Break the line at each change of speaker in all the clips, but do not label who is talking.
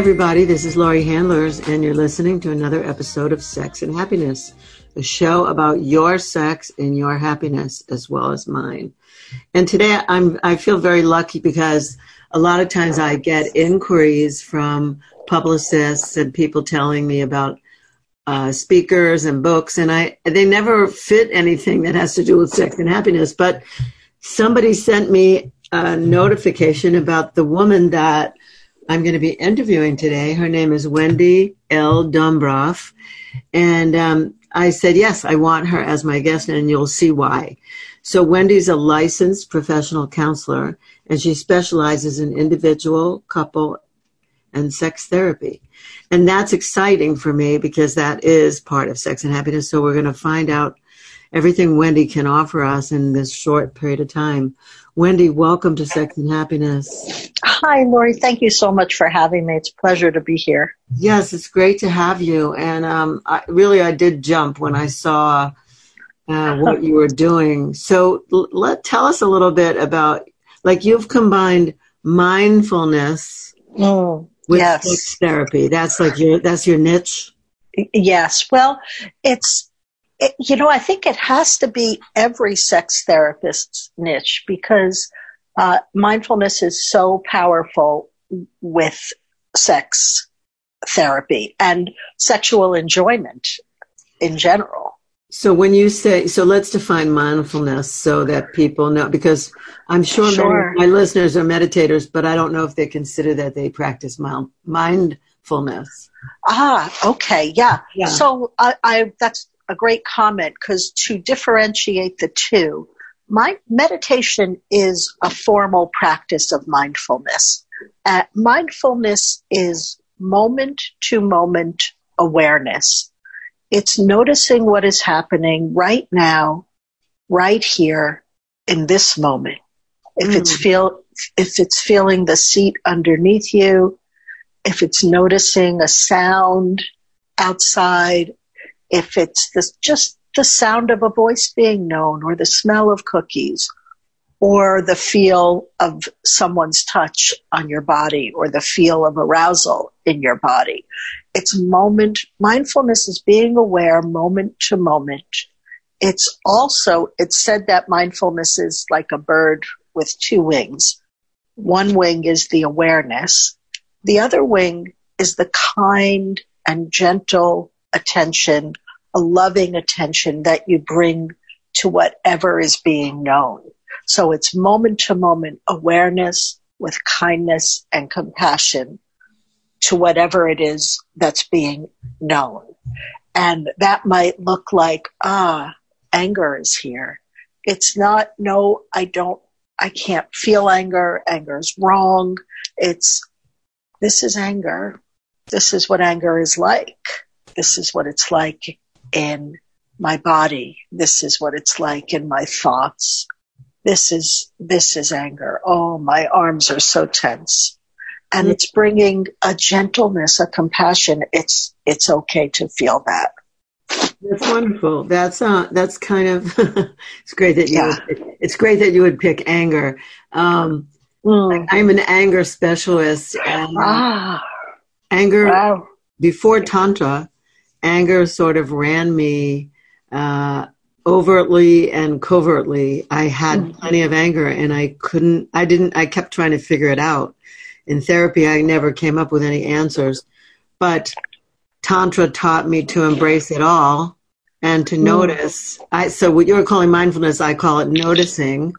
Everybody. This is Laurie Handlers, and you're listening to another episode of Sex and Happiness, a show about your sex and your happiness as well as mine. And today I'm, I feel very lucky because a lot of times I get inquiries from publicists and people telling me about uh, speakers and books, and I they never fit anything that has to do with sex and happiness. But somebody sent me a notification about the woman that I'm going to be interviewing today. Her name is Wendy L. Dumbroff. And um, I said, yes, I want her as my guest, and you'll see why. So, Wendy's a licensed professional counselor, and she specializes in individual, couple, and sex therapy. And that's exciting for me because that is part of sex and happiness. So, we're going to find out everything Wendy can offer us in this short period of time. Wendy, welcome to Sex and Happiness.
Hi, Laurie. Thank you so much for having me. It's a pleasure to be here.
Yes, it's great to have you. And um, I, really, I did jump when I saw uh, what you were doing. So, let tell us a little bit about, like, you've combined mindfulness
mm,
with
yes.
sex therapy. That's like your that's your niche.
Yes. Well, it's it, you know, I think it has to be every sex therapist's niche because uh, mindfulness is so powerful with sex therapy and sexual enjoyment in general.
So when you say, so let's define mindfulness so that people know, because I'm sure,
sure.
my listeners are meditators, but I don't know if they consider that they practice mindfulness.
Ah, okay, yeah.
Yeah.
So I, I that's a great comment because to differentiate the two, my meditation is a formal practice of mindfulness. Uh, mindfulness is moment to moment awareness. It's noticing what is happening right now, right here in this moment. If mm. it's feel, if it's feeling the seat underneath you, if it's noticing a sound outside, if it's just the sound of a voice being known or the smell of cookies or the feel of someone's touch on your body or the feel of arousal in your body. It's moment, mindfulness is being aware moment to moment. It's also, it's said that mindfulness is like a bird with two wings. One wing is the awareness. The other wing is the kind and gentle attention, a loving attention that you bring to whatever is being known. So it's moment to moment awareness with kindness and compassion to whatever it is that's being known. And that might look like, ah, anger is here. It's not, no, I don't, I can't feel anger. Anger is wrong. It's, this is anger. This is what anger is like. This is what it's like in my body. This is what it's like in my thoughts. This is, this is anger. Oh, my arms are so tense. And it's bringing a gentleness, a compassion. It's, it's okay to feel that.
That's wonderful. That's uh, that's kind of it's great that you
Yeah.
would, it's great that you would pick anger. Um,
Mm.
I'm an anger specialist, and
Ah,
anger
wow.
before tantra, anger sort of ran me uh, overtly and covertly. I had
Mhm.
plenty of anger, and I couldn't. I didn't. I kept trying to figure it out. In therapy, I never came up with any answers, but tantra taught me to embrace it all and to notice. I so what you're calling mindfulness, I call it noticing.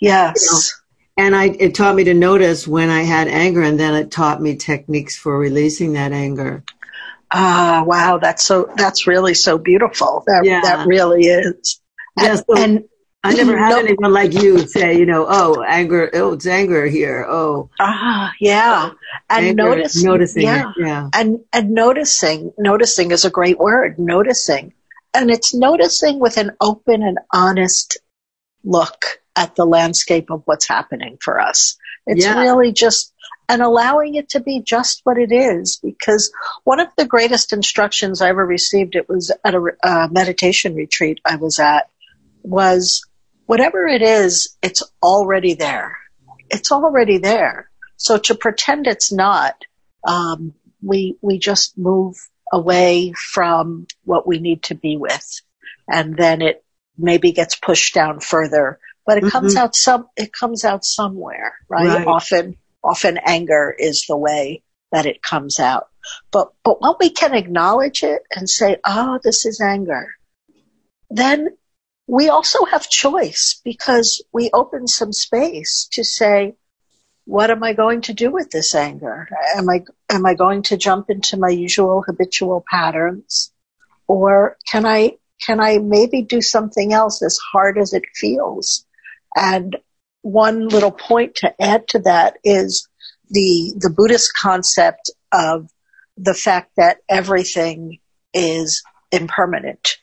Yes.
And I, it taught me to notice when I had anger, and then it taught me techniques for releasing that anger.
Ah, wow. That's so, that's really so beautiful. That,
Yeah.
that really is.
Yeah,
And,
so-
and
I never had anyone like you say, you know, oh, anger, oh, it's anger here. Oh,
ah, yeah, and
anger,
noticing,
noticing,
yeah,
it, yeah,
and and noticing, noticing is a great word. Noticing, and it's noticing with an open and honest look at the landscape of what's happening for us. It's
Yeah.
really just and allowing it to be just what it is because one of the greatest instructions I ever received it was at a uh, meditation retreat I was at was whatever it is it's already there it's already there so to pretend it's not um, we we just move away from what we need to be with and then it maybe gets pushed down further but it comes
Mhm.
out some it comes out somewhere right?
Right.
often often anger is the way that it comes out. But but when we can acknowledge it and say oh this is anger then we also have choice because we open some space to say what am i going to do with this anger? Am i am i going to jump into my usual habitual patterns? Or can i can i maybe do something else as hard as it feels? And one little point to add to that is the the buddhist concept of the fact that everything is impermanent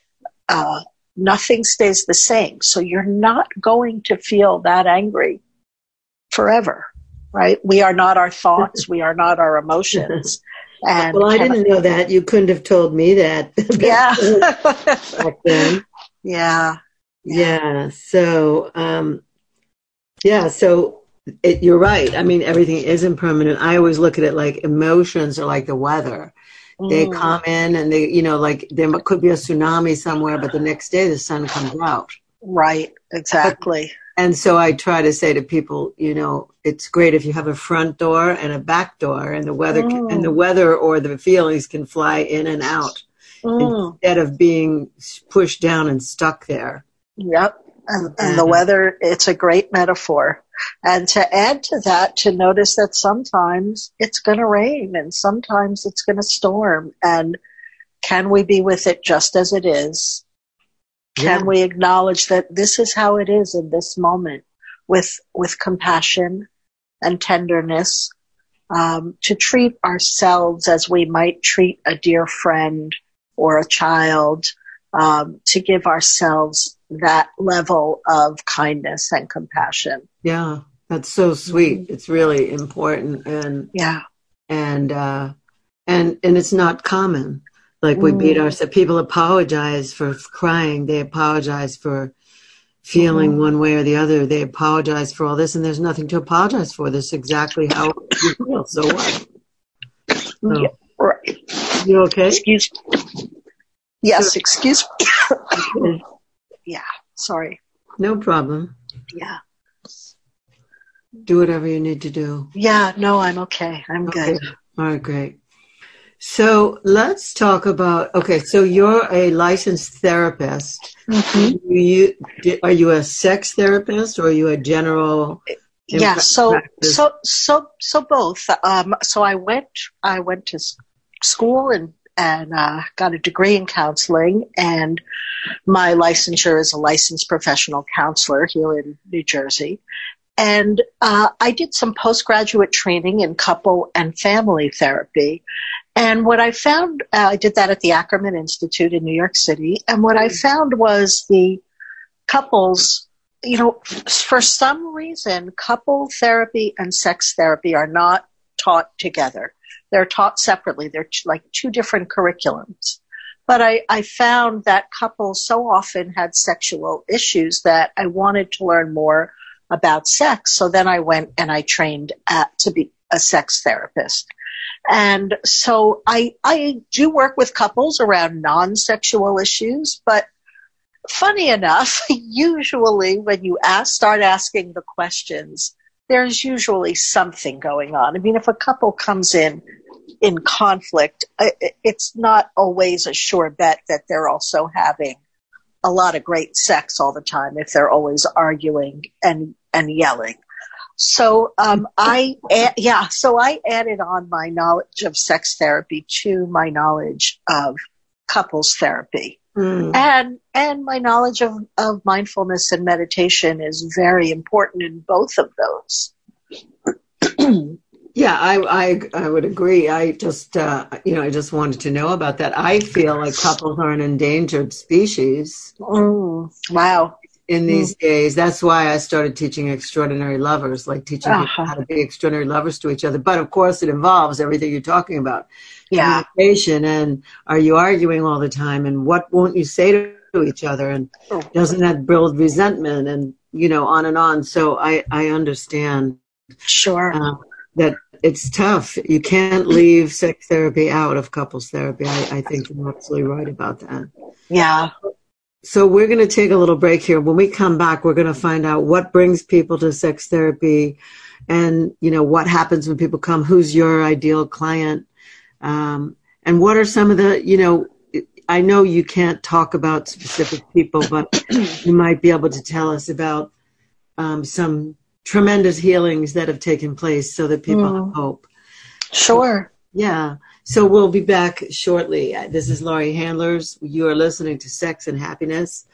uh, nothing stays the same. So you're not going to feel that angry forever, right? We are not our thoughts. We are not our emotions. And
well, I didn't know that. You couldn't have told me that.
Yeah.
back then.
yeah.
Yeah. So, um, yeah. So it, you're right. I mean, everything is impermanent. I always look at it like emotions are like the weather. They
Mm.
come in and they, you know, like there could be a tsunami somewhere, but the next day the sun comes out.
Right. Exactly.
And so I try to say to people, you know, it's great if you have a front door and a back door, and the weather can,
Mm.
and the weather or the feelings can fly in and out
Mm.
instead of being pushed down and stuck there.
Yep. And, and the
Mhm.
weather, it's a great metaphor. And to add to that, to notice that sometimes it's going to rain and sometimes it's going to storm. And can we be with it just as it is? Can
Yeah.
we acknowledge that this is how it is in this moment with, with compassion and tenderness, um, to treat ourselves as we might treat a dear friend or a child, um, to give ourselves that level of kindness and compassion.
Yeah, that's so sweet. It's really important, and
Yeah.
and uh, and and it's not common. Like we beat
Mm.
ourselves. People apologize for crying. They apologize for feeling
Mhm.
one way or the other. They apologize for all this, and there's nothing to apologize for. This is exactly how you feel. So what? So,
Yeah, right.
you okay?
Excuse Yes, excuse me. Sorry.
No problem.
Yeah.
Do whatever you need to do.
Yeah, no, I'm okay. I'm good.
All right, great. So let's talk about. Okay, so you're a licensed therapist.
Mhm.
You, are you a sex therapist or are you a general?
Yeah, so
practice?
so so so both. Um, so I went I went to school and and uh, got a degree in counseling, and my licensure is a licensed professional counselor here in New Jersey. And uh, I did some postgraduate training in couple and family therapy. And what I found, uh, I did that at the Ackerman Institute in New York City. And what I found was the couples, you know, for some reason, couple therapy and sex therapy are not taught together. They're taught separately. They're like two different curriculums. But I, I found that couples so often had sexual issues that I wanted to learn more about sex. So then I went and I trained at, to be a sex therapist. And so I, I do work with couples around non-sexual issues, but funny enough, usually when you ask, start asking the questions, there's usually something going on. I mean, if a couple comes in in conflict, it's not always a sure bet that they're also having a lot of great sex all the time if they're always arguing and, and yelling. So, um, I, yeah, so I added on my knowledge of sex therapy to my knowledge of couples therapy. Mm. And and my knowledge of, of mindfulness and meditation is very important in both of those.
yeah, I, I I would agree. I just uh, you know I just wanted to know about that. I feel like couples are an endangered species.
Mm. Wow.
In these mm. days, that's why I started teaching extraordinary lovers, like teaching uh-huh. people how to be extraordinary lovers to each other. But of course, it involves everything you're talking about
yeah.
communication and are you arguing all the time and what won't you say to each other and oh. doesn't that build resentment and you know on and on so i i understand
sure uh,
that it's tough. You can't leave sex therapy out of couples therapy. I, I think you're absolutely right about that.
Yeah.
So we're going to take a little break here. When we come back we're going to find out what brings people to sex therapy and you know what happens when people come who's your ideal client um, and what are some of the, you know, I know you can't talk about specific people, but you might be able to tell us about um, some tremendous healings that have taken place so that people mm. have hope.
Sure.
Yeah. So we'll be back shortly. This is Laurie Handlers. You are listening to Sex and Happiness.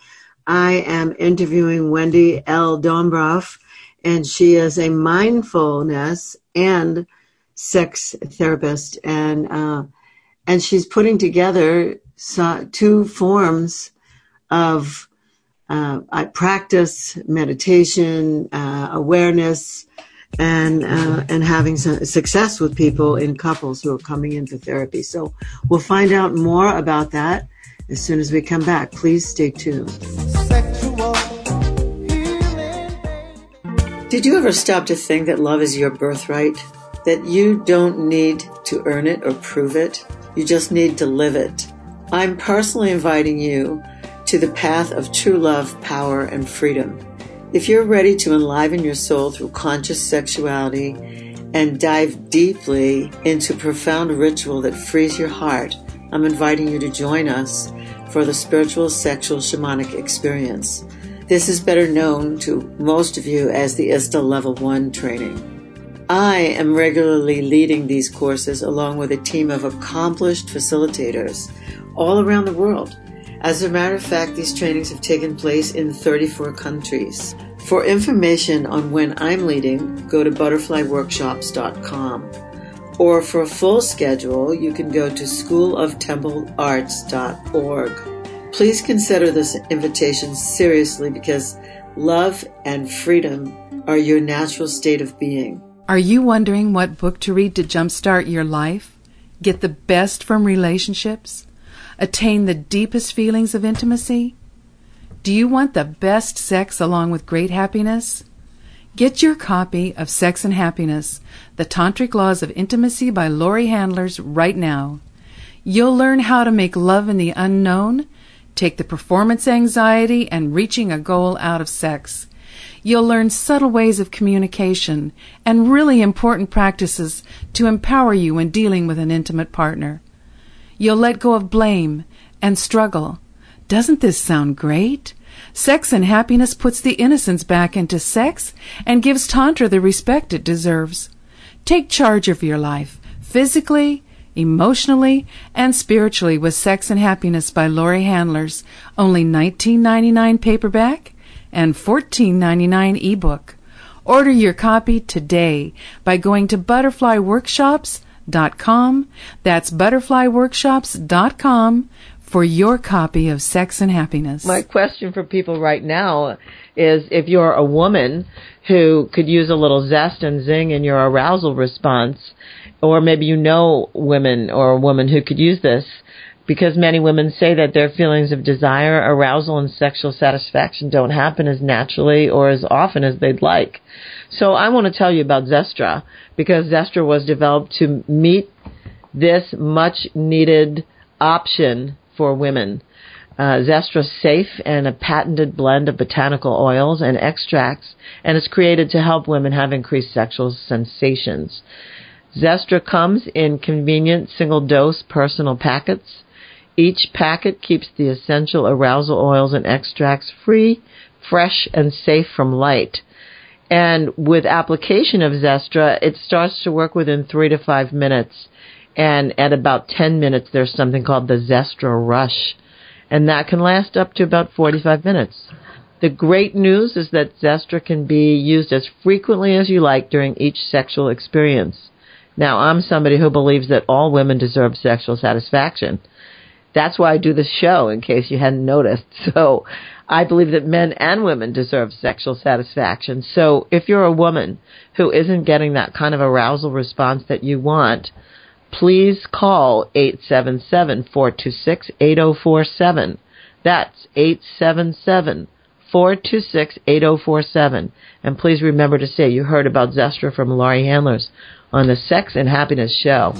I am interviewing Wendy L. Dumbroff, and she is a mindfulness and sex therapist, and uh, and she's putting together two forms of uh, I practice meditation, uh, awareness, and uh, and having success with people in couples who are coming into therapy. So we'll find out more about that as soon as we come back. Please stay tuned. Did you ever stop to think that love is your birthright? that you don't need to earn it or prove it. You just need to live it. I'm personally inviting you to the path of true love, power, and freedom. If you're ready to enliven your soul through conscious sexuality and dive deeply into profound ritual that frees your heart, I'm inviting you to join us for the spiritual sexual shamanic experience. This is better known to most of you as the ISTA Level 1 training. I am regularly leading these courses along with a team of accomplished facilitators all around the world. As a matter of fact, these trainings have taken place in 34 countries. For information on when I'm leading, go to butterflyworkshops.com. Or for a full schedule, you can go to schooloftemplearts.org. Please consider this invitation seriously because love and freedom are your natural state of being.
Are you wondering what book to read to jumpstart your life? Get the best from relationships? Attain the deepest feelings of intimacy? Do you want the best sex along with great happiness? Get your copy of Sex and Happiness, The Tantric Laws of Intimacy by Laurie Handlers right now. You'll learn how to make love in the unknown, take the performance anxiety and reaching a goal out of sex You'll learn subtle ways of communication and really important practices to empower you when dealing with an intimate partner. You'll let go of blame and struggle. Doesn't this sound great? Sex and happiness puts the innocence back into sex and gives Tantra the respect it deserves. Take charge of your life, physically, emotionally, and spiritually with Sex and Happiness by Laurie Handlers, only $19.99 paperback and $14.99 ebook. Order your copy today by going to Butterfly butterflyworkshops.com. Dot com that's butterflyworkshops.com for your copy of Sex and Happiness.
My question for people right now is if you're a woman who could use a little zest and zing in your arousal response, or maybe you know women or a woman who could use this, because many women say that their feelings of desire, arousal, and sexual satisfaction don't happen as naturally or as often as they'd like. So I want to tell you about Zestra because Zestra was developed to meet this much needed option for women. Uh, Zestra's safe and a patented blend of botanical oils and extracts, and it's created to help women have increased sexual sensations. Zestra comes in convenient single dose personal packets each packet keeps the essential arousal oils and extracts free, fresh, and safe from light. And with application of Zestra, it starts to work within three to five minutes. And at about 10 minutes, there's something called the Zestra Rush. and that can last up to about 45 minutes. The great news is that Zestra can be used as frequently as you like during each sexual experience. Now, I'm somebody who believes that all women deserve sexual satisfaction. That's why I do this show, in case you hadn't noticed. So, I believe that men and women deserve sexual satisfaction. So, if you're a woman who isn't getting that kind of arousal response that you want, please call 877-426-8047. That's 877 426 8047. And please remember to say you heard about Zestra from Laurie Handlers on the Sex and Happiness Show.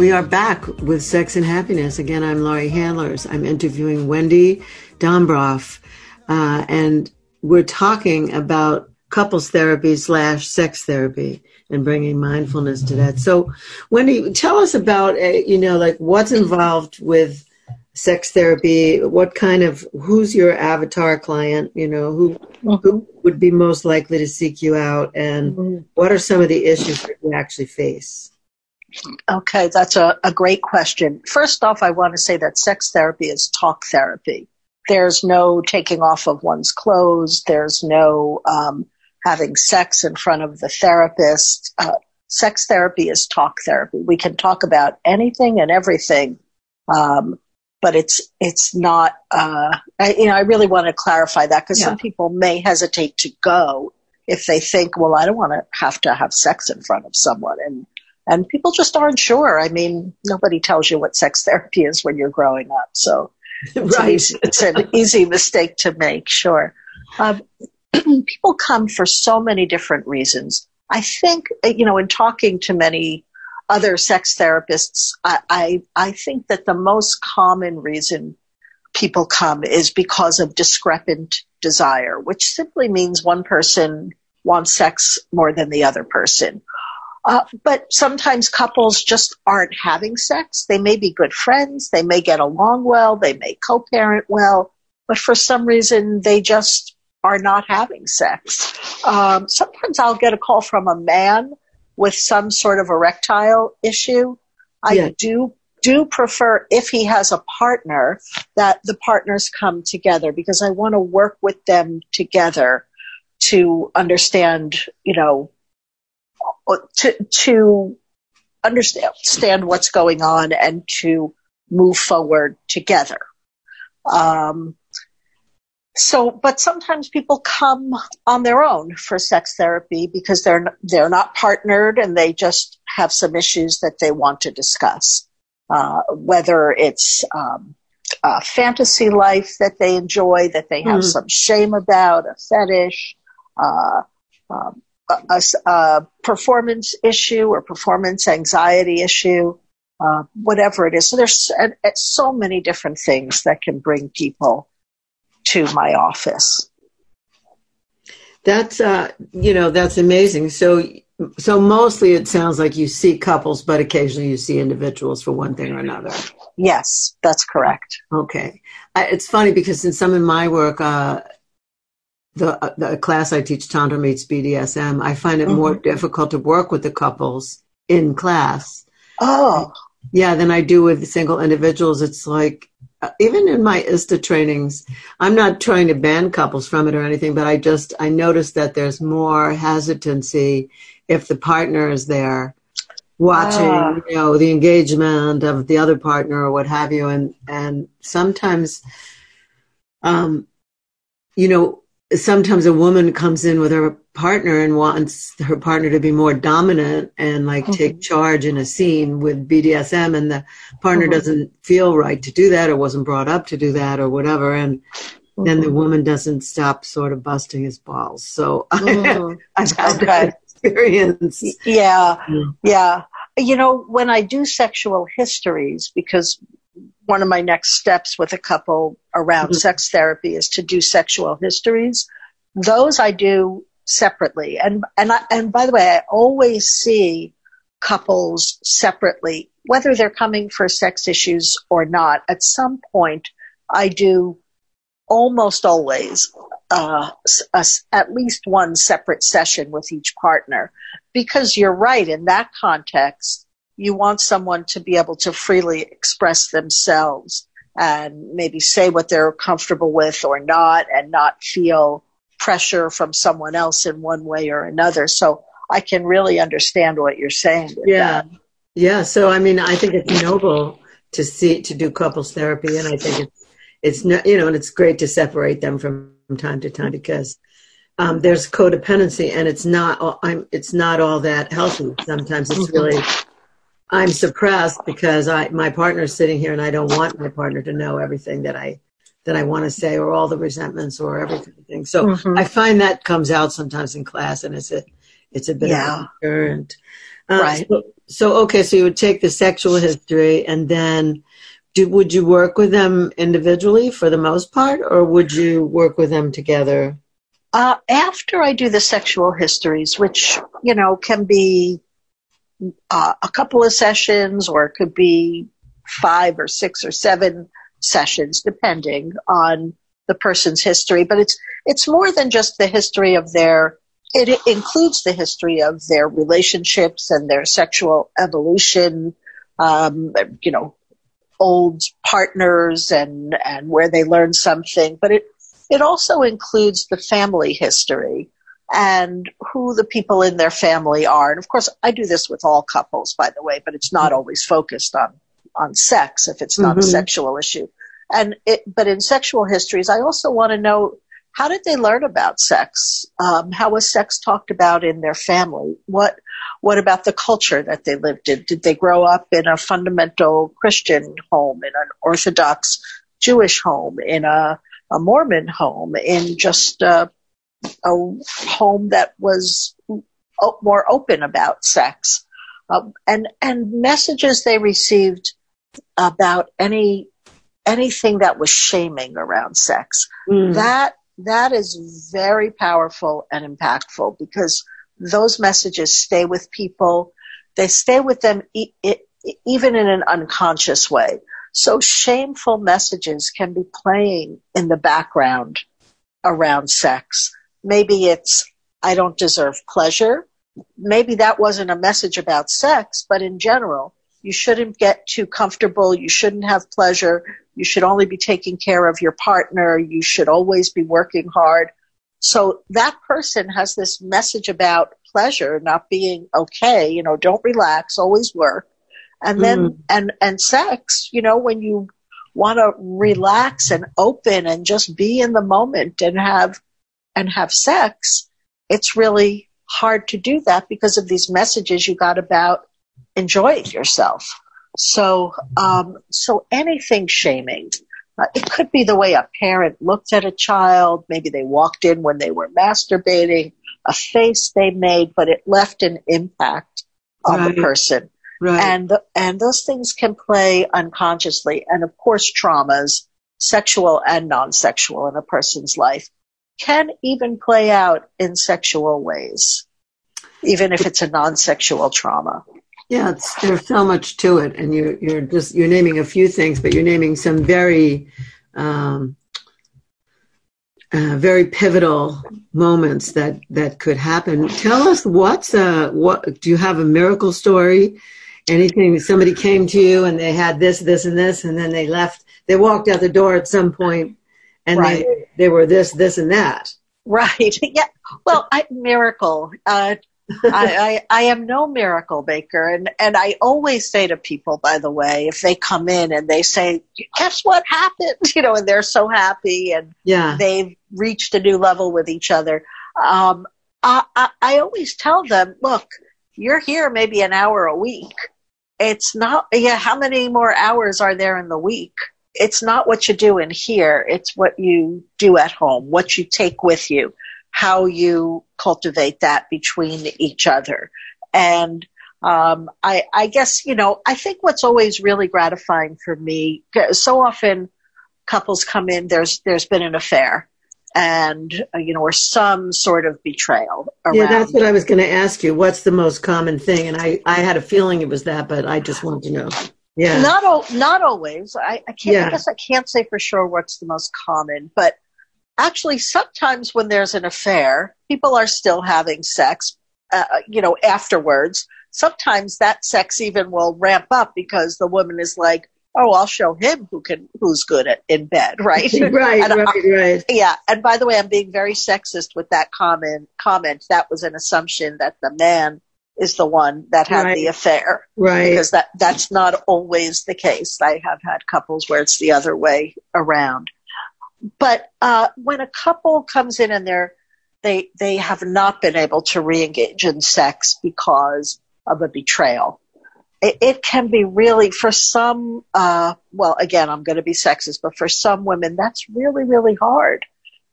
We are back with Sex and Happiness. Again, I'm Laurie Handlers. I'm interviewing Wendy Dumbroff, uh, and we're talking about couples therapy slash sex therapy and bringing mindfulness to that. So, Wendy, tell us about, uh, you know, like what's involved with sex therapy what kind of who's your avatar client you know who who would be most likely to seek you out and mm-hmm. what are some of the issues that you actually face
okay that's a, a great question first off i want to say that sex therapy is talk therapy there's no taking off of one's clothes there's no um, having sex in front of the therapist uh, sex therapy is talk therapy we can talk about anything and everything um, but it's it's not. Uh, I, you know, I really want to clarify that because yeah. some people may hesitate to go if they think, well, I don't want to have to have sex in front of someone, and and people just aren't sure. I mean, nobody tells you what sex therapy is when you're growing up, so it's, right. an, easy, it's an easy mistake to make. Sure, um, people come for so many different reasons. I think you know, in talking to many other sex therapists, I, I, I think that the most common reason people come is because of discrepant desire, which simply means one person wants sex more than the other person. Uh, but sometimes couples just aren't having sex. They may be good friends. They may get along well. They may co-parent well, but for some reason they just are not having sex. Um, sometimes I'll get a call from a man with some sort of erectile issue. I yeah. do do prefer if he has a partner that the partners come together because I want to work with them together to understand, you know, to to understand what's going on and to move forward together. Um, so, but sometimes people come on their own for sex therapy because they're they're not partnered and they just have some issues that they want to discuss. Uh, whether it's um, a fantasy life that they enjoy, that they have mm. some shame about, a fetish, uh, um, a, a, performance issue or performance anxiety issue, uh, whatever it is. So there's so many different things that can bring people to my office.
That's uh, you know that's amazing. So so mostly it sounds like you see couples, but occasionally you see individuals for one thing or another.
Yes, that's correct.
Okay, I, it's funny because in some of my work, uh, the uh, the class I teach, Tantra meets BDSM, I find it mm-hmm. more difficult to work with the couples in class.
Oh,
yeah, than I do with single individuals. It's like even in my ISTA trainings, I'm not trying to ban couples from it or anything, but I just, I noticed that there's more hesitancy if the partner is there watching, ah. you know, the engagement of the other partner or what have you. And, and sometimes, um, you know, sometimes a woman comes in with her partner and wants her partner to be more dominant and like mm-hmm. take charge in a scene with BDSM and the partner mm-hmm. doesn't feel right to do that or wasn't brought up to do that or whatever and mm-hmm. then the mm-hmm. woman doesn't stop sort of busting his balls. So mm-hmm. I've had that experience.
Yeah. Yeah. You know, when I do sexual histories, because one of my next steps with a couple around mm-hmm. sex therapy is to do sexual histories. Those I do separately. And, and, I, and by the way, I always see couples separately, whether they're coming for sex issues or not. At some point, I do almost always uh, a, at least one separate session with each partner because you're right in that context you want someone to be able to freely express themselves and maybe say what they're comfortable with or not and not feel pressure from someone else in one way or another. So I can really understand what you're saying.
yeah.
That.
Yeah. So, I mean, I think it's noble to see, to do couples therapy. And I think it's, it's not, you know, and it's great to separate them from time to time because um, there's codependency and it's not, I'm, it's not all that healthy. Sometimes it's really, I'm suppressed because I, my partner's sitting here and I don't want my partner to know everything that I, that I want to say or all the resentments or everything. So mm-hmm. I find that comes out sometimes in class and it's a, it's a bit yeah. of a current. Uh, right. So, so, okay, so you would take the sexual history and then do, would you work with them individually for the most part or would you work with them together?
Uh, after I do the sexual histories, which, you know, can be uh, a couple of sessions or it could be five or six or seven sessions, depending on the person's history. But it's, it's more than just the history of their, it includes the history of their relationships and their sexual evolution, um, you know, old partners and, and where they learned something. But it, it also includes the family history and who the people in their family are. And of course, I do this with all couples, by the way, but it's not always focused on, on sex if it's not mm-hmm. a sexual issue. And it, but in sexual histories, I also want to know how did they learn about sex? Um, how was sex talked about in their family? What, what about the culture that they lived in? Did they grow up in a fundamental Christian home, in an Orthodox Jewish home, in a, a Mormon home, in just a, a home that was more open about sex? Um, and, and messages they received about any anything that was shaming around sex. Mm. That that is very powerful and impactful because those messages stay with people. They stay with them e- even in an unconscious way. So shameful messages can be playing in the background around sex. Maybe it's, I don't deserve pleasure. Maybe that wasn't a message about sex, but in general, you shouldn't get too comfortable. You shouldn't have pleasure. You should only be taking care of your partner. You should always be working hard. So that person has this message about pleasure not being okay. You know, don't relax, always work. And then, mm. and, and sex, you know, when you want to relax and open and just be in the moment and have, and have sex, it's really hard to do that because of these messages you got about enjoying yourself. So, um, so anything shaming. Uh, it could be the way a parent looked at a child. Maybe they walked in when they were masturbating, a face they made, but it left an impact on right. the person. Right. And, the, and those things can play unconsciously. And of course, traumas, sexual and non-sexual in a person's life can even play out in sexual ways, even if it's a non-sexual trauma.
Yeah, there's so much to it, and you're you're just you're naming a few things, but you're naming some very, um, uh, very pivotal moments that that could happen. Tell us what's uh what do you have a miracle story? Anything somebody came to you and they had this, this, and this, and then they left. They walked out the door at some point, and right. they they were this, this, and that.
Right. Yeah. Well, I, miracle. Uh, I, I, I am no miracle maker. And, and I always say to people, by the way, if they come in and they say, guess what happened? You know, and they're so happy and yeah. they've reached a new level with each other. Um, I, I, I always tell them, look, you're here maybe an hour a week. It's not, yeah, how many more hours are there in the week? It's not what you do in here. It's what you do at home, what you take with you how you cultivate that between each other. And um, I, I guess, you know, I think what's always really gratifying for me, so often couples come in, there's, there's been an affair and, uh, you know, or some sort of betrayal.
yeah, that's what I was going to ask you. What's the most common thing? And I, I had a feeling it was that, but I just want to know. Yeah.
Not, not always. I, I can't, yeah. I guess I can't say for sure what's the most common, but actually sometimes when there's an affair, people are still having sex, uh, you know, afterwards. sometimes that sex even will ramp up because the woman is like, oh, I'll show him who can, who's good at in bed, right?
right,
I-
right, right.
Yeah. And by the way, I'm being very sexist with that comment. Comment that was an assumption that the man is the one that had
Right.
the affair
Right.
because that that's not always the case. I have had couples where it's the other way around. But uh, when a couple comes in and they're they they have not been able to reengage in sex because of a betrayal, it, it can be really for some. Uh, well, again, I'm going to be sexist, but for some women, that's really really hard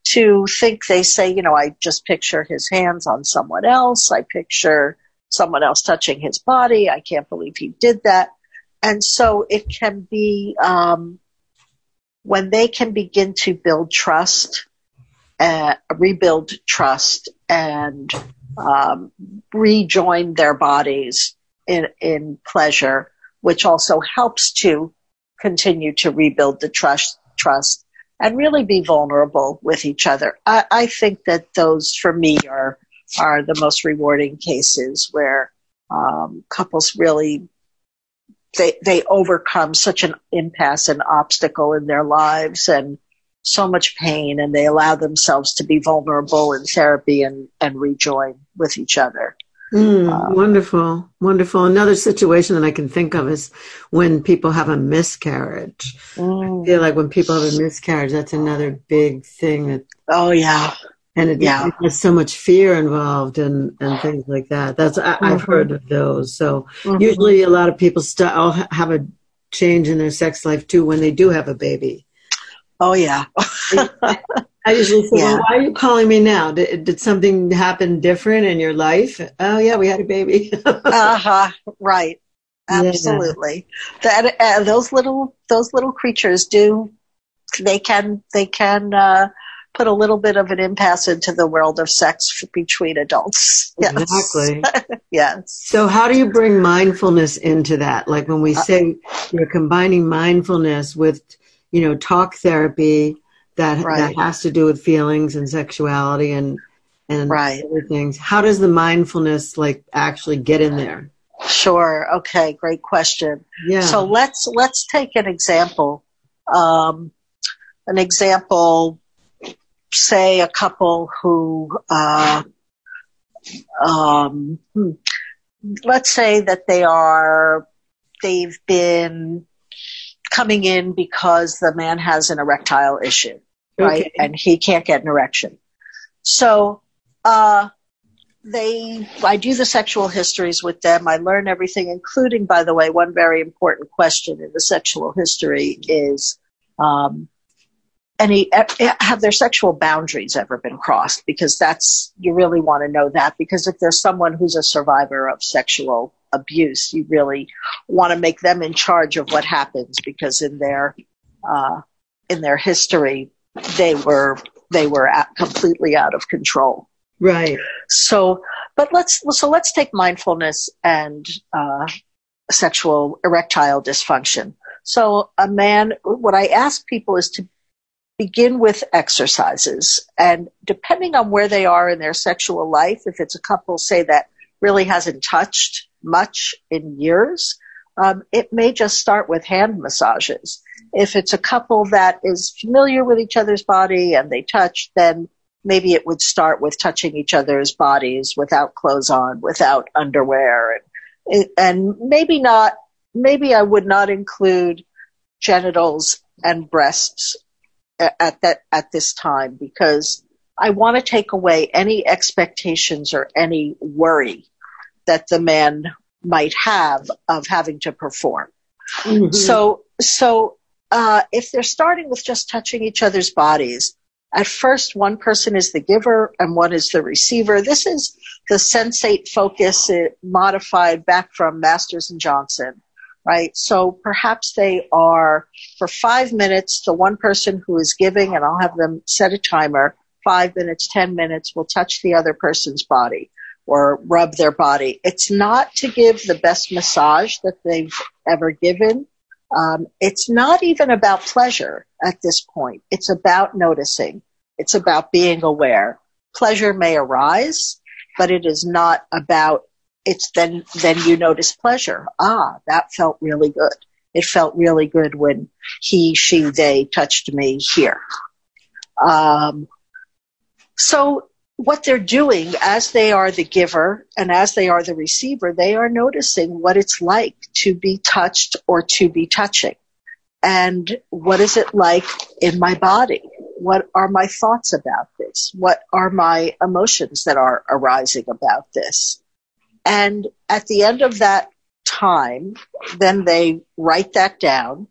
to think. They say, you know, I just picture his hands on someone else. I picture someone else touching his body. I can't believe he did that. And so it can be um, when they can begin to build trust, uh, rebuild trust, and um, rejoin their bodies in in pleasure, which also helps to continue to rebuild the trust trust and really be vulnerable with each other. I, I think that those for me are are the most rewarding cases where um, couples really they they overcome such an impasse and obstacle in their lives and so much pain and they allow themselves to be vulnerable in therapy and and rejoin with each other
Mm, wonderful, wonderful. Another situation that I can think of is when people have a miscarriage. I feel like when people have a miscarriage, that's another big thing that,
oh yeah
and it,
Yeah.
there's so much fear involved and, and things like that. That's, I, I've
Mhm.
heard of those. So
Mhm.
usually a lot of people st- have a change in their sex life too when they do have a baby.
oh yeah
I usually say,
Yeah.
well, why are you calling me now? Did, did something happen different in your life? Oh yeah, we had a baby.
uh-huh right
Yeah.
absolutely that uh, those little those little creatures do they can they can uh put a little bit of an impasse into the world of sex between adults yes
Exactly.
yes
So how do you bring mindfulness into that? Like when we
Uh,
say you're combining mindfulness with, you know, talk therapy that
Right.
that has to do with feelings and sexuality and and
Right.
other things. How does the mindfulness like actually get in there?
sure okay great question
Yeah.
So let's let's take an example. Um, an example, say a couple who, uh, um, hmm, let's say that they are they've been coming in because the man has an erectile issue, right?
Okay.
And he can't get an erection. So, uh, they, I do the sexual histories with them. I learn everything, including, by the way, one very important question in the sexual history is, um, any, have their sexual boundaries ever been crossed? Because that's, you really want to know that because if there's someone who's a survivor of sexual abuse, you really want to make them in charge of what happens because in their, uh, in their history, they were, they were completely out of control.
right.
So, but let's so let's take mindfulness and uh, sexual erectile dysfunction. So, a man, what I ask people is to begin with exercises, and depending on where they are in their sexual life, if it's a couple, say that really hasn't touched much in years, um, it may just start with hand massages. If it's a couple that is familiar with each other's body and they touch, then maybe it would start with touching each other's bodies without clothes on, without underwear, and, and maybe not. Maybe I would not include genitals and breasts at that at this time because I want to take away any expectations or any worry that the man might have of having to perform.
Mhm.
So, so uh, if they're starting with just touching each other's bodies, at first one person is the giver and one is the receiver. This is the sensate focus uh, modified back from Masters and Johnson, right? So perhaps they are for five minutes, the one person who is giving, and I'll have them set a timer, five minutes, ten minutes, will touch the other person's body or rub their body. It's not to give the best massage that they've ever given. Um, it's not even about pleasure at this point. It's about noticing. It's about being aware. Pleasure may arise, but it is not about it's then then you notice pleasure. Ah, that felt really good. It felt really good when he, she, they touched me here. Um, so what they're doing as they are the giver and as they are the receiver, they are noticing what it's like to be touched or to be touching. And what is it like in my body? What are my thoughts about this? What are my emotions that are arising about this? And at the end of that time, then they write that down.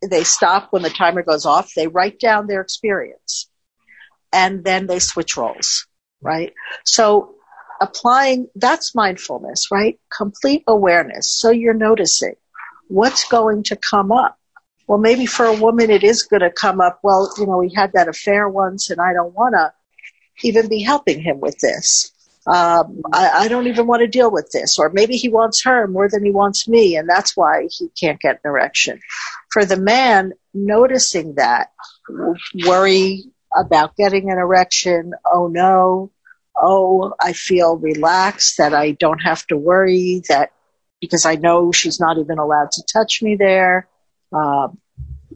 They stop when the timer goes off. They write down their experience and then they switch roles, right? So applying, that's mindfulness, right? Complete awareness. So you're noticing what's going to come up. Well, maybe for a woman, it is going to come up. Well, you know, we had that affair once and I don't want to even be helping him with this um, I, I don't even want to deal with this. Or maybe he wants her more than he wants me, and that's why he can't get an erection. For the man, noticing that, worry about getting an erection, oh no, oh, I feel relaxed that I don't have to worry that because I know she's not even allowed to touch me there. Um,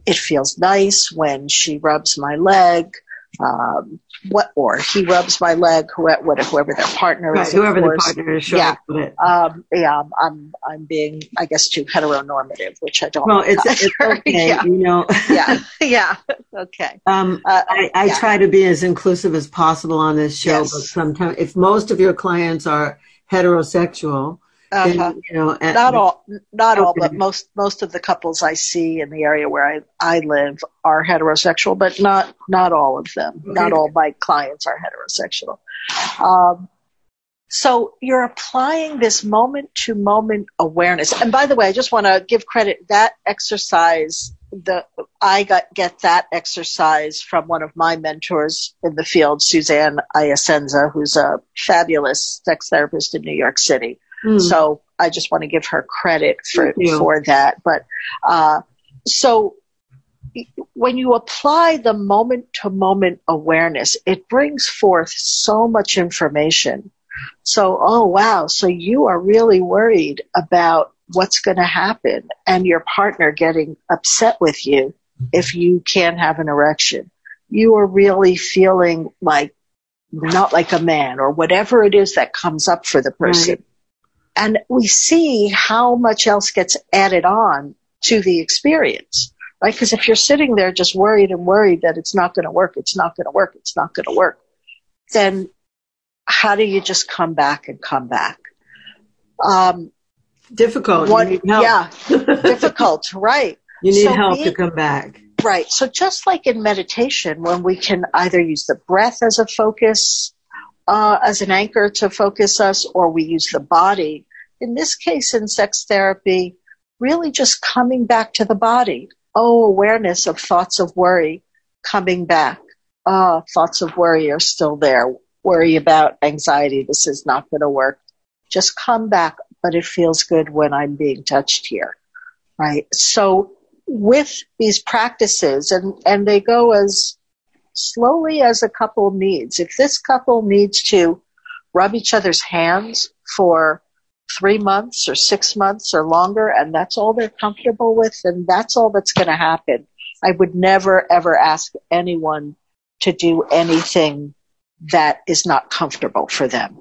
it feels nice when she rubs my leg um, what or he rubs my leg, whoever, whoever their partner
right,
is,
whoever the partner is. Sure,
yeah, um, yeah. I'm I'm being, I guess, too heteronormative, which I don't.
Well, it's, it's okay,
yeah.
you know.
yeah, yeah, okay.
Um, uh, I, I yeah. try to be as inclusive as possible on this show, yes. but sometimes if most of your clients are heterosexual,
uh-huh. you know, and, not all, not okay. all, but most most of the couples I see in the area where I I live are heterosexual, but not not all of them. Okay. Not all my clients are heterosexual. Um, so you're applying this moment to moment awareness. And by the way, I just want to give credit that exercise. The I got get that exercise from one of my mentors in the field, Suzanne Iasenza, who's a fabulous sex therapist in New York City. Mm. So I just want to give her credit for, for that. But, uh, so when you apply the moment to moment awareness, it brings forth so much information. So, oh wow, so you are really worried about what's going to happen and your partner getting upset with you if you can't have an erection. You are really feeling like not like a man or whatever it is that comes up for the person. Right and we see how much else gets added on to the experience, right? Because if you're sitting there just worried and worried that it's not going to work, it's not going to work, it's not going to work, then how do you just come back and come back?
Um, difficult.
yeah, difficult, right.
You need so help being, to come back.
Right. So just like in meditation, when we can either use the breath as a focus, uh, as an anchor to focus us, or we use the body. In this case, in sex therapy, really just coming back to the body. Oh, awareness of thoughts of worry coming back. Uh, thoughts of worry are still there. Worry about anxiety. This is not going to work. Just come back, but it feels good when I'm being touched here. Right. So with these practices and, and they go as slowly as a couple needs. If this couple needs to rub each other's hands for three months or six months or longer, and that's all they're comfortable with, and that's all that's going to happen. I would never ever ask anyone to do anything that is not comfortable for them,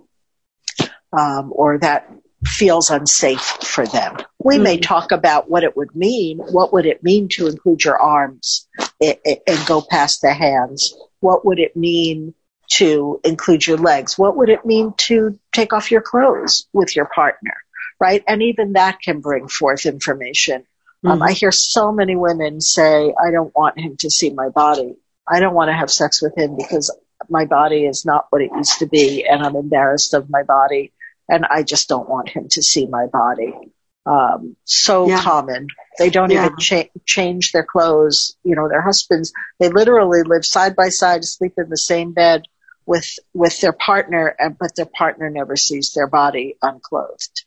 um, or that feels unsafe for them. We mm-hmm. may talk about what it would mean. What would it mean to include your arms and, go past the hands? What would it mean to include your legs? What would it mean to take off your clothes with your partner? Right? And even that can bring forth information. Um, mm-hmm. Um, I hear so many women say, I don't want him to see my body. I don't want to have sex with him because my body is not what it used to be and I'm embarrassed of my body and I just don't want him to see my body. Um, so yeah. common. They don't yeah. even cha- change their clothes. You know, their husbands, they literally live side by side, sleep in the same bed with, with their partner, but their partner never sees their body unclothed.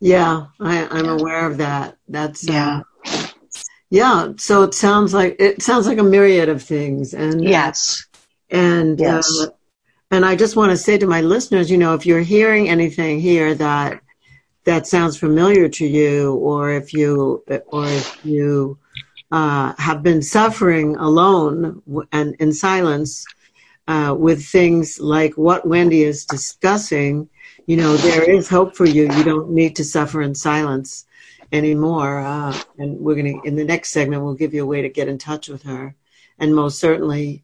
Yeah, I, am aware of that. That's, uh, yeah. Uh, yeah. So it sounds like, it sounds like a myriad of things. And,
yes.
And,
yes.
Uh, And I just want to say to my listeners, you know, if you're hearing anything here that that sounds familiar to you, or if you or if you uh, have been suffering alone and in silence uh, with things like what Wendy is discussing, you know, there is hope for you. You don't need to suffer in silence anymore. Uh, and we're going to, in the next segment, we'll give you a way to get in touch with her. And most certainly,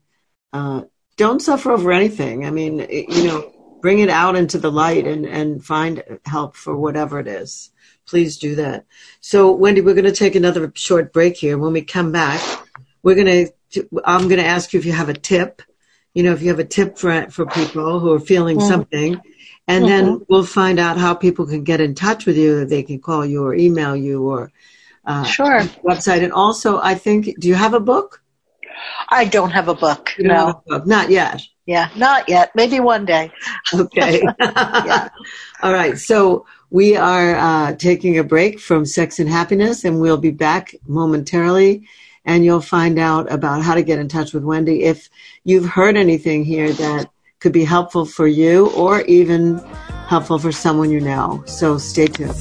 uh, don't suffer over anything. I mean, you know, bring it out into the light and, and find help for whatever it is. Please do that. So, Wendy, we're going to take another short break here. When we come back, we're going to, I'm going to ask you if you have a tip. You know, if you have a tip for, for people who are feeling mm-hmm. something. And mm-hmm. then we'll find out how people can get in touch with you. They can call you or email you or
uh, sure
website. And also, I think, do you have a book?
I don't have a book. no,
a book. not yet.
Yeah, not yet. Maybe one day.
Okay. yeah. All right. So we are uh, taking a break from Sex and Happiness, and we'll be back momentarily. And you'll find out about how to get in touch with Wendy. If you've heard anything here that could be helpful for you or even helpful for someone you know. So stay tuned.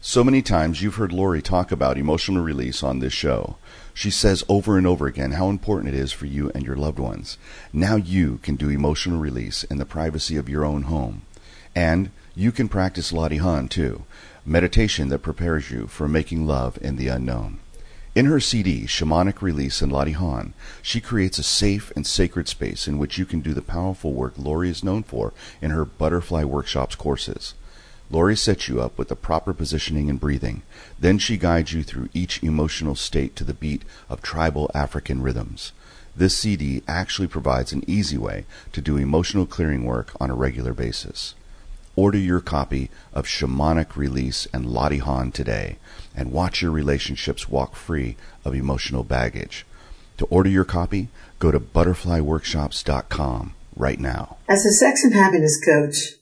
So many times you've heard Laurie talk about emotional release on this show. She says over and over again how important it is for you and your loved ones. Now you can do emotional release in the privacy of your own home. And you can practice Latihan too, meditation that prepares you for making love in the unknown. In her CD, Shamanic Release and Latihan, she creates a safe and sacred space in which you can do the powerful work Laurie is known for in her Butterfly Workshops courses. Laurie sets you up with the proper positioning and breathing. Then she guides you through each emotional state to the beat of tribal African rhythms. This CD actually provides an easy way to do emotional clearing work on a regular basis. Order your copy of Shamanic Release and Latihan today and watch your relationships walk free of emotional baggage. To order your copy, go to butterflyworkshops.com right now.
As a sex and happiness coach,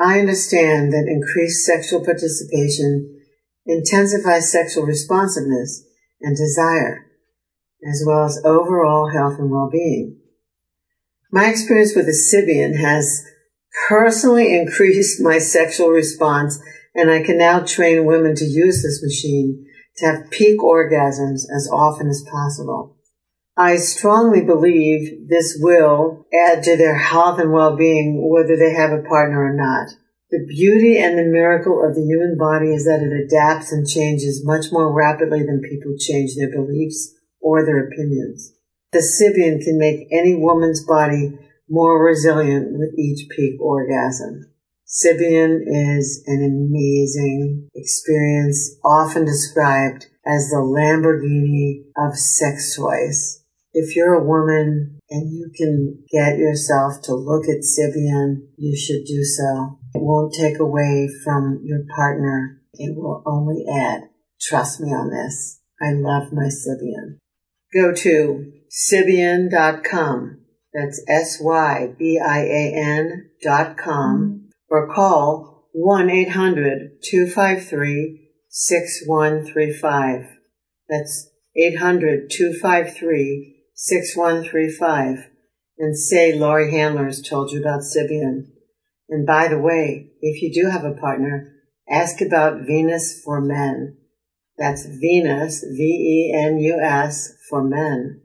I understand that increased sexual participation intensifies sexual responsiveness and desire, as well as overall health and well-being. My experience with the Sybian has personally increased my sexual response and I can now train women to use this machine to have peak orgasms as often as possible. I strongly believe this will add to their health and well-being whether they have a partner or not. The beauty and the miracle of the human body is that it adapts and changes much more rapidly than people change their beliefs or their opinions. The Sybian can make any woman's body more resilient with each peak orgasm. Sybian is an amazing experience, often described as the Lamborghini of sex toys. If you're a woman and you can get yourself to look at Sybian, you should do so. It won't take away from your partner. It will only add. Trust me on this. I love my Sybian. Go to Sybian.com. That's S-Y-B-I-A-N dot com or call 1-800-253-6135. That's 800-253-6135 and say Laurie Handlers told you about Sybian. And by the way, if you do have a partner, ask about Venus for Men. That's Venus, V-E-N-U-S, for men.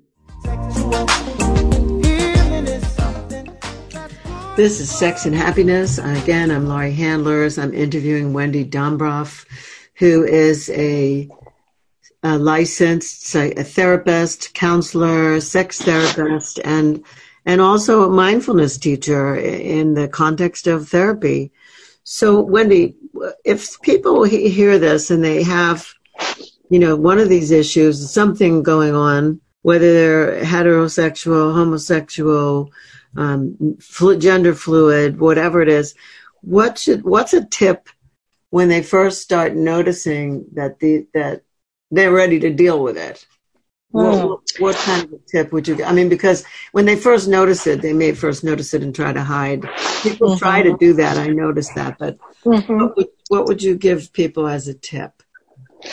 This is Sex and Happiness. Again, I'm Laurie Handlers. I'm interviewing Wendy Dumbroff, who is a, a licensed a therapist, counselor, sex therapist, and and also a mindfulness teacher in the context of therapy. So, Wendy, if people hear this and they have, you know, one of these issues, something going on, whether they're heterosexual, homosexual, um, gender fluid, whatever it is. What should what's a tip when they first start noticing that the that they're ready to deal with it? What, hmm. what, kind of a tip would you? Give? I mean, because when they first notice it, they may first notice it and try to hide. People mm-hmm. try to do that. I noticed that, but mm-hmm. what, would, what would you give people as a tip?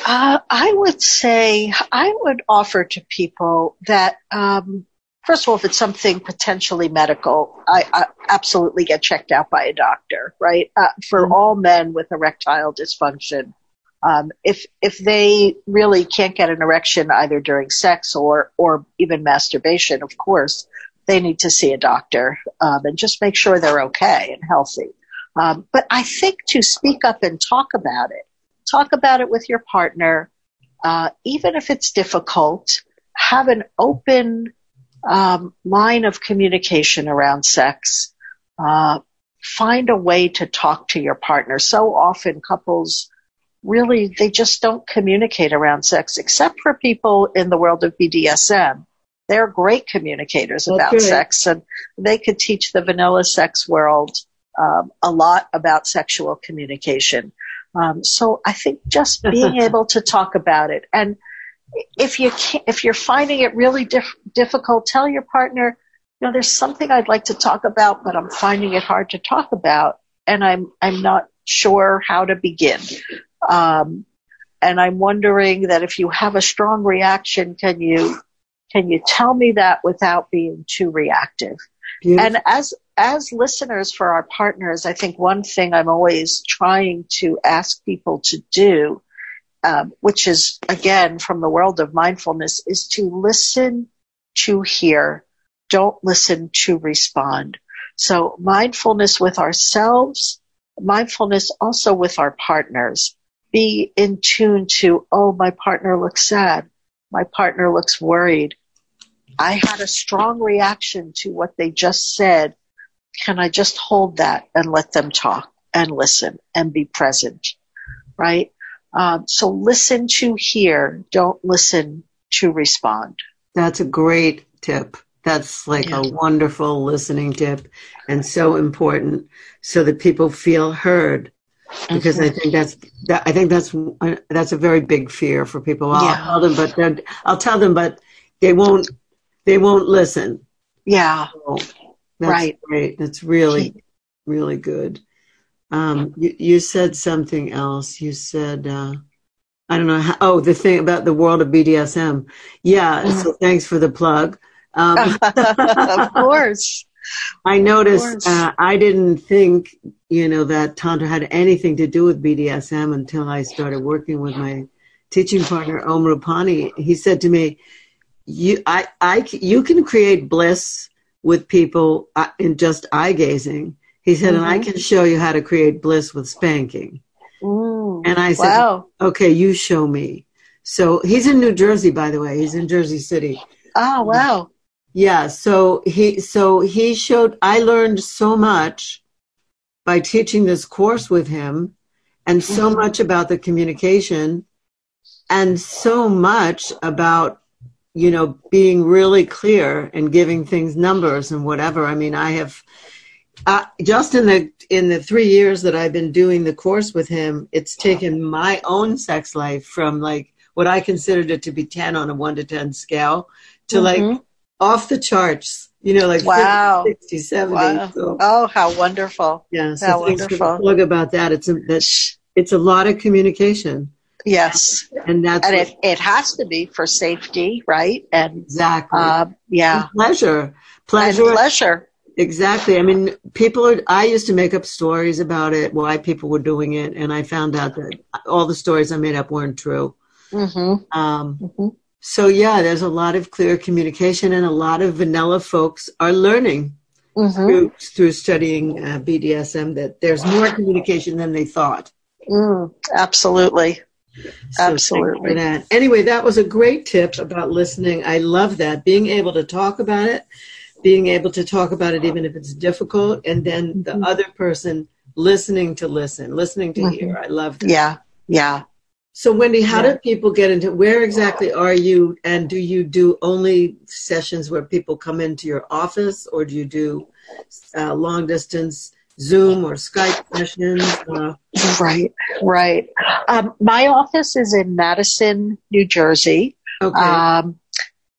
Uh, I would say I would offer to people that um, first of all, if it's something potentially medical, I, I absolutely get checked out by a doctor. Right uh, for mm-hmm. all men with erectile dysfunction. Um, if if they really can't get an erection either during sex or or even masturbation, of course, they need to see a doctor um, and just make sure they're okay and healthy. Um, but I think to speak up and talk about it, talk about it with your partner, uh, even if it's difficult, have an open um, line of communication around sex. Uh, find a way to talk to your partner. So often couples really, they just don't communicate around sex, except for people in the world of BDSM. They're great communicators about sex and they could teach the vanilla sex world um, a lot about sexual communication. Um, so I think just being able to talk about it and if you if you're finding it really dif- difficult, tell your partner, you know, there's something I'd like to talk about, but I'm finding it hard to talk about, and I'm I'm not sure how to begin. Um, and I'm wondering that if you have a strong reaction, can you can you tell me that without being too reactive? Beautiful. And as as listeners for our partners, I think one thing I'm always trying to ask people to do, um, which is again from the world of mindfulness, is to listen to hear. Don't listen to respond. So mindfulness with ourselves, mindfulness also with our partners be in tune to, oh, my partner looks sad. My partner looks worried. I had a strong reaction to what they just said. Can I just hold that and let them talk and listen and be present? Right? Um, so listen to hear, don't listen to respond.
That's a great tip. That's like yeah. a wonderful listening tip and so important so that people feel heard because I think that's that, I think that's that's a very big fear for people. I'll yeah. tell them, but I'll tell them, but they won't they won't listen.
Yeah, so
right. Great. That's really really good. Um, you, you, said something else. You said uh, I don't know. How, oh, the thing about the world of BDSM. Yeah. Mm-hmm. So thanks for the plug.
Um, of course.
I noticed uh, I didn't think, you know, that Tantra had anything to do with BDSM until I started working with my teaching partner, Om Rupani. He said to me, you, I, I, you can create bliss with people uh, in just eye gazing. He said, mm-hmm. and I mm-hmm. can show you how to create bliss with spanking.
Mm,
and I said, wow. okay, you show me. So he's in New Jersey, by the way. He's in Jersey City.
Oh, wow.
Yeah, so he so he showed I learned so much by teaching this course with him and so mm-hmm. much about the communication and so much about you know being really clear and giving things numbers and whatever. I mean, I have uh, just in the in the 3 years that I've been doing the course with him, it's taken my own sex life from like what I considered it to be 10 on a 1 to 10 scale to mm-hmm. like off the charts. You know, like
wow.
50, 60, 70. Wow.
So, oh, how wonderful.
Yeah. So how wonderful. Plug about that. It's a, that's, it's a lot of communication.
Yes.
And that's,
and it, it has to be for safety, right? And
exactly.
Uh, yeah.
And pleasure. Pleasure.
And pleasure.
Exactly. I mean, people are, I used to make up stories about it, why people were doing it. And I found out that all the stories I made up weren't true.
Mm-hmm.
Um,
mm-hmm.
So yeah, there's a lot of clear communication, and a lot of vanilla folks are learning mm-hmm. through, through studying uh, BDSM that there's more communication than they thought.
Mm, absolutely. So absolutely.
That. Anyway, that was a great tip about listening. I love that. Being able to talk about it, being able to talk about it even if it's difficult, and then the mm-hmm. other person listening to listen, listening to mm-hmm. hear. I love that.
Yeah, yeah.
So, Wendy, how yeah. do people get into where exactly are you? And do you do only sessions where people come into your office, or do you do uh, long distance Zoom or Skype sessions? Uh,
right, right. Um, my office is in Madison, New Jersey.
Okay.
Um,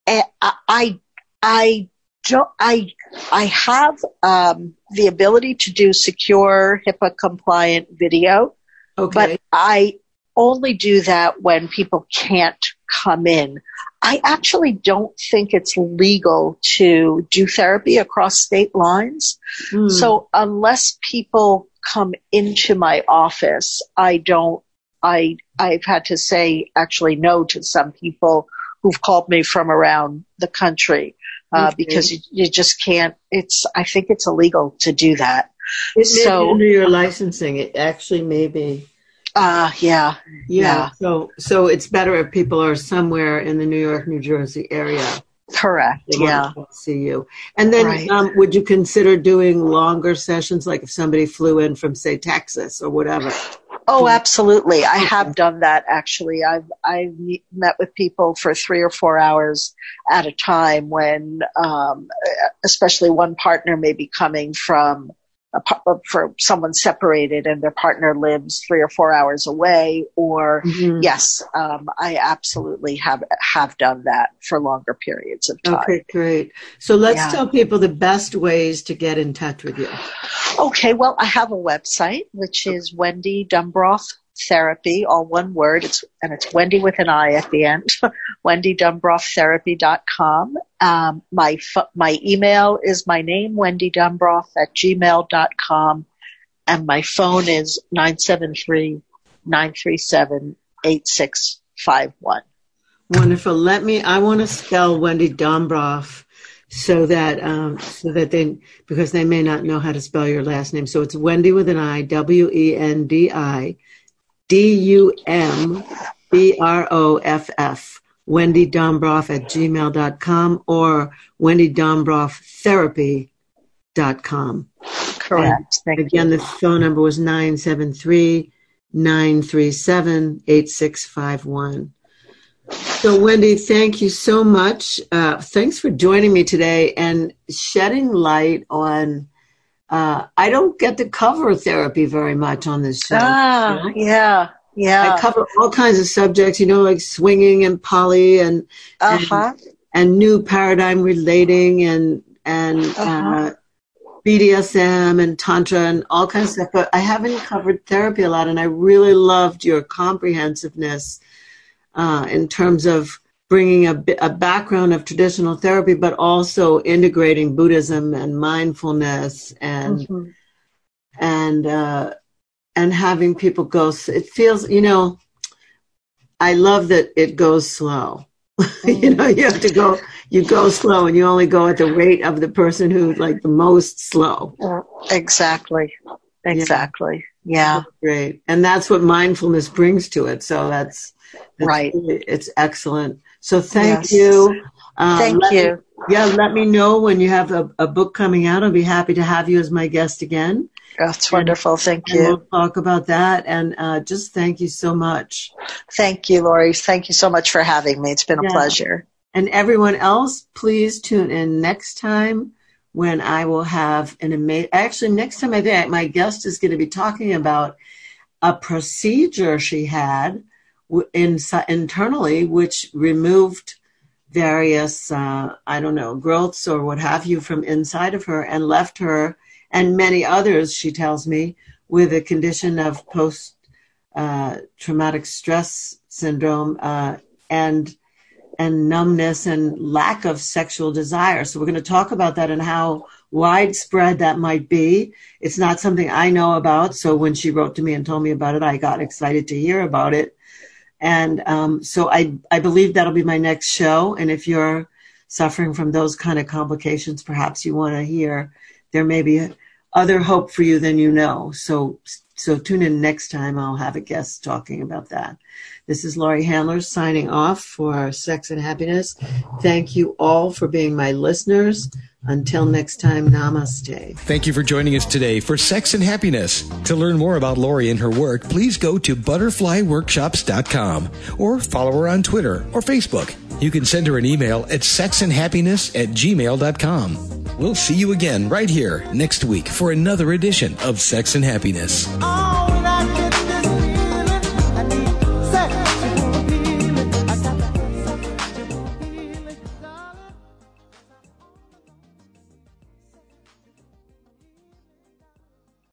I, I, I don't, I, I have um, the ability to do secure HIPAA compliant video.
Okay.
But I only do that when people can't come in. I actually don't think it's legal to do therapy across state lines. Mm. So unless people come into my office, I don't, I, I've had to say actually no to some people who've called me from around the country. Uh, okay. because you, you, just can't, it's, I think it's illegal to do that.
It so, under your licensing, it actually may be.
Uh, yeah,
yeah. Yeah. So, so it's better if people are somewhere in the New York, New Jersey area.
Correct. Yeah.
see you. And then, right. um, would you consider doing longer sessions, like if somebody flew in from, say, Texas or whatever?
Oh, absolutely. I have done that actually. I've I've met with people for three or four hours at a time when, um, especially one partner may be coming from for someone separated and their partner lives three or four hours away or mm-hmm. yes um, i absolutely have have done that for longer periods of time
okay great so let's yeah. tell people the best ways to get in touch with you
okay well i have a website which is wendy dumbroff therapy, all one word. It's, and it's Wendy with an I at the end, wendydumbrofftherapy.com. Um, my, my email is my name, Wendy Dumbroff at gmail.com. And my phone is 973-937-8651.
Wonderful. Let me, I want to spell Wendy Dumbroff so that um, so that they because they may not know how to spell your last name. So it's Wendy with an I, W E N D I, D U M B R O F F, Wendy Dumbroff at gmail.com or Wendy Dumbroff Therapy.com.
Correct.
again, you. the phone number was 973 937 8651. So, Wendy, thank you so much. Uh, thanks for joining me today and shedding light on uh, I don't get to cover therapy very much on this show.
Ah, you know? yeah, yeah.
I cover all kinds of subjects, you know, like swinging and poly and uh-huh. and, and, new paradigm relating and and uh-huh. uh, BDSM and tantra and all kinds of stuff. But I haven't covered therapy a lot, and I really loved your comprehensiveness uh, in terms of bringing a, a background of traditional therapy, but also integrating Buddhism and mindfulness and mm-hmm. and uh, and having people go. It feels, you know, I love that it goes slow. Mm-hmm. you know, you have to go. You go slow, and you only go at the rate of the person who like the most slow.
Exactly. Exactly. Yeah. yeah.
Great. And that's what mindfulness brings to it. So that's, that's
right.
it's excellent. So thank yes. you.
Um, thank you.
Me, yeah, let me know when you have a, a, book coming out. I'll be happy to have you as my guest again.
That's wonderful. Thank
and
you.
We'll talk about that. And uh, just thank you so much.
Thank you, Laurie. Thank you so much for having me. It's been a pleasure.
And everyone else, please tune in next time when I will have an amazing. Actually, next time I think my guest is going to be talking about a procedure she had in, internally, which removed various, uh, I don't know, growths or what have you from inside of her and left her and many others, she tells me, with a condition of post uh, traumatic stress syndrome uh, and and numbness and lack of sexual desire. So we're going to talk about that and how widespread that might be. It's not something I know about. So when she wrote to me and told me about it, I got excited to hear about it. And um, so I, I believe that'll be my next show. And if you're suffering from those kind of complications, perhaps you want to hear there may be other hope for you than you know. So, so tune in next time. I'll have a guest talking about that. This is Laurie Handler signing off for Sex and Happiness. Thank you all for being my listeners. Until next time, namaste.
Thank you for joining us today for Sex and Happiness. To learn more about Laurie and her work, please go to butterflyworkshops.com or follow her on Twitter or Facebook. You can send her an email at sexandhappiness at gmail.com. We'll see you again right here next week for another edition of Sex and Happiness.